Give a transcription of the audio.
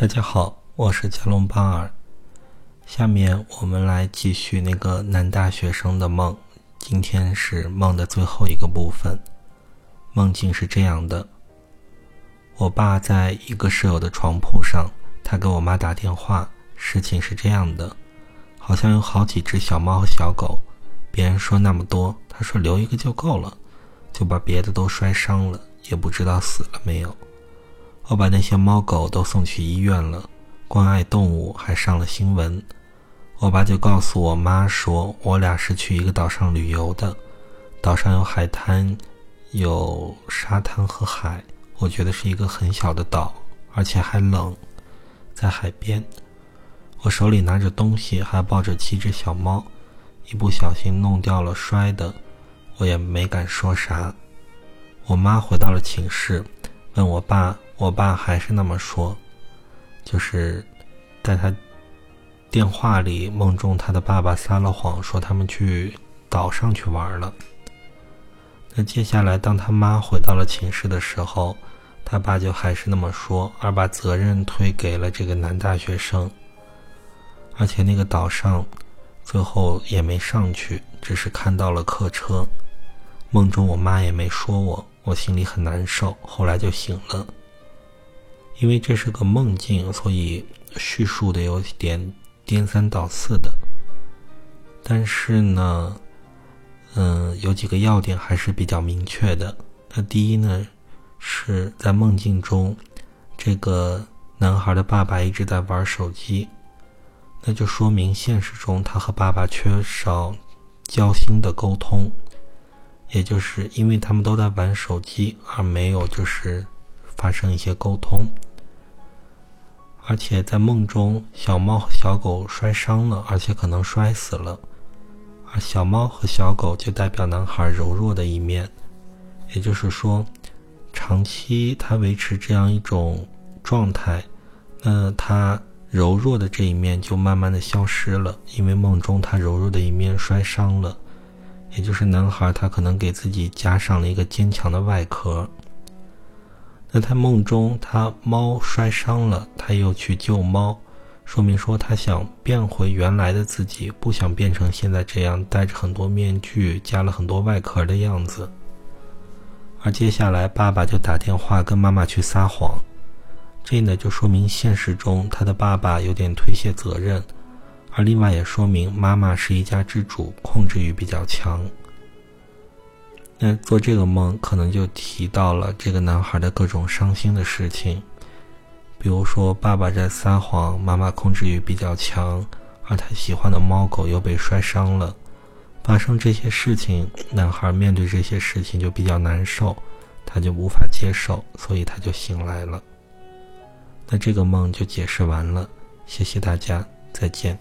大家好，我是加隆巴尔。下面我们来继续那个男大学生的梦。今天是梦的最后一个部分。梦境是这样的：我爸在一个舍友的床铺上，他给我妈打电话。事情是这样的，好像有好几只小猫和小狗。别人说那么多，他说留一个就够了，就把别的都摔伤了，也不知道死了没有。我把那些猫狗都送去医院了，关爱动物还上了新闻。我爸就告诉我妈说，我俩是去一个岛上旅游的，岛上有海滩，有沙滩和海。我觉得是一个很小的岛，而且还冷，在海边。我手里拿着东西，还抱着七只小猫，一不小心弄掉了，摔的。我也没敢说啥。我妈回到了寝室，问我爸。我爸还是那么说，就是在他电话里梦中，他的爸爸撒了谎，说他们去岛上去玩了。那接下来，当他妈回到了寝室的时候，他爸就还是那么说，而把责任推给了这个男大学生。而且那个岛上最后也没上去，只是看到了客车。梦中我妈也没说我，我心里很难受。后来就醒了。因为这是个梦境，所以叙述的有点颠三倒四的。但是呢，嗯，有几个要点还是比较明确的。那第一呢，是在梦境中，这个男孩的爸爸一直在玩手机，那就说明现实中他和爸爸缺少交心的沟通，也就是因为他们都在玩手机，而没有就是发生一些沟通。而且在梦中，小猫和小狗摔伤了，而且可能摔死了。而小猫和小狗就代表男孩柔弱的一面，也就是说，长期他维持这样一种状态，那他柔弱的这一面就慢慢的消失了，因为梦中他柔弱的一面摔伤了，也就是男孩他可能给自己加上了一个坚强的外壳。那他梦中，他猫摔伤了，他又去救猫，说明说他想变回原来的自己，不想变成现在这样戴着很多面具、加了很多外壳的样子。而接下来，爸爸就打电话跟妈妈去撒谎，这呢就说明现实中他的爸爸有点推卸责任，而另外也说明妈妈是一家之主，控制欲比较强。那做这个梦，可能就提到了这个男孩的各种伤心的事情，比如说爸爸在撒谎，妈妈控制欲比较强，而他喜欢的猫狗又被摔伤了，发生这些事情，男孩面对这些事情就比较难受，他就无法接受，所以他就醒来了。那这个梦就解释完了，谢谢大家，再见。